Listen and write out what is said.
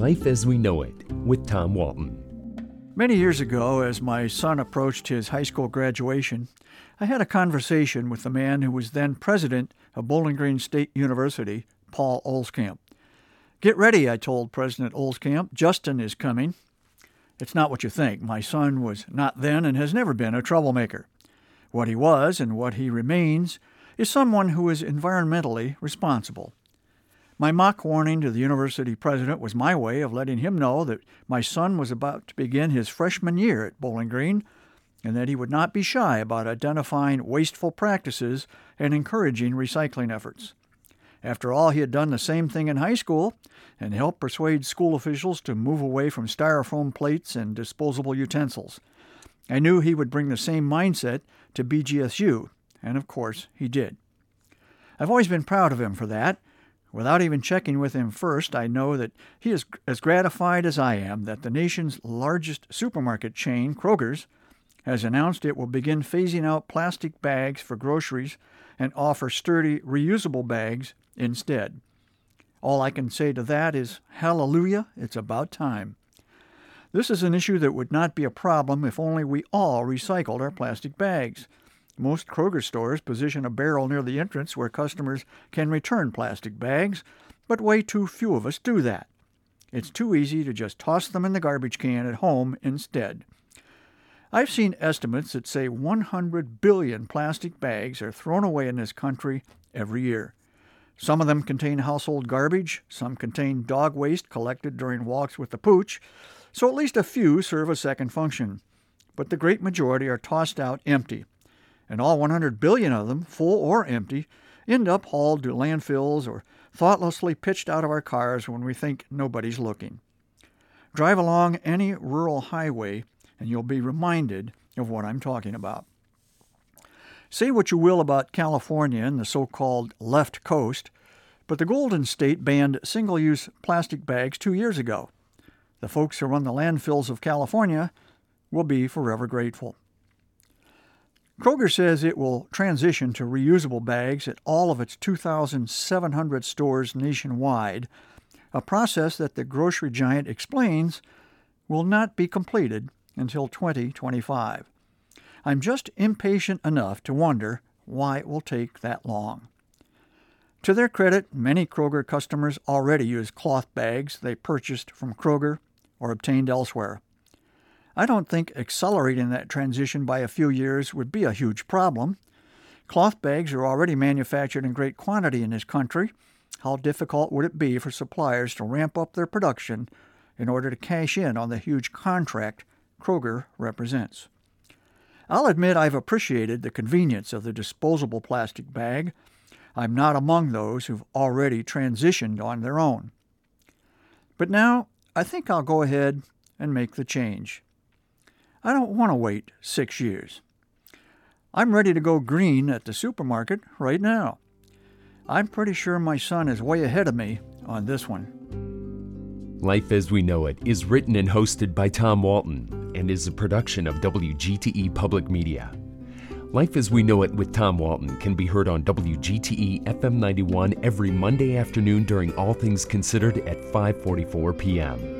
Life as We Know It with Tom Walton. Many years ago, as my son approached his high school graduation, I had a conversation with the man who was then president of Bowling Green State University, Paul Olscamp. Get ready, I told President Olscamp. Justin is coming. It's not what you think. My son was not then and has never been a troublemaker. What he was and what he remains is someone who is environmentally responsible. My mock warning to the university president was my way of letting him know that my son was about to begin his freshman year at Bowling Green and that he would not be shy about identifying wasteful practices and encouraging recycling efforts. After all, he had done the same thing in high school and helped persuade school officials to move away from styrofoam plates and disposable utensils. I knew he would bring the same mindset to BGSU, and of course he did. I've always been proud of him for that. Without even checking with him first, I know that he is as gratified as I am that the nation's largest supermarket chain, Kroger's, has announced it will begin phasing out plastic bags for groceries and offer sturdy, reusable bags instead. All I can say to that is, hallelujah, it's about time. This is an issue that would not be a problem if only we all recycled our plastic bags. Most Kroger stores position a barrel near the entrance where customers can return plastic bags, but way too few of us do that. It's too easy to just toss them in the garbage can at home instead. I've seen estimates that say 100 billion plastic bags are thrown away in this country every year. Some of them contain household garbage, some contain dog waste collected during walks with the pooch, so at least a few serve a second function. But the great majority are tossed out empty and all 100 billion of them, full or empty, end up hauled to landfills or thoughtlessly pitched out of our cars when we think nobody's looking. Drive along any rural highway and you'll be reminded of what I'm talking about. Say what you will about California and the so called left coast, but the Golden State banned single use plastic bags two years ago. The folks who run the landfills of California will be forever grateful. Kroger says it will transition to reusable bags at all of its 2,700 stores nationwide, a process that the grocery giant explains will not be completed until 2025. I'm just impatient enough to wonder why it will take that long. To their credit, many Kroger customers already use cloth bags they purchased from Kroger or obtained elsewhere. I don't think accelerating that transition by a few years would be a huge problem. Cloth bags are already manufactured in great quantity in this country. How difficult would it be for suppliers to ramp up their production in order to cash in on the huge contract Kroger represents? I'll admit I've appreciated the convenience of the disposable plastic bag. I'm not among those who've already transitioned on their own. But now I think I'll go ahead and make the change. I don't want to wait six years. I'm ready to go green at the supermarket right now. I'm pretty sure my son is way ahead of me on this one. Life as We Know It is written and hosted by Tom Walton and is a production of WGTE Public Media. Life as We Know It with Tom Walton can be heard on WGTE FM 91 every Monday afternoon during All Things Considered at 5:44 p.m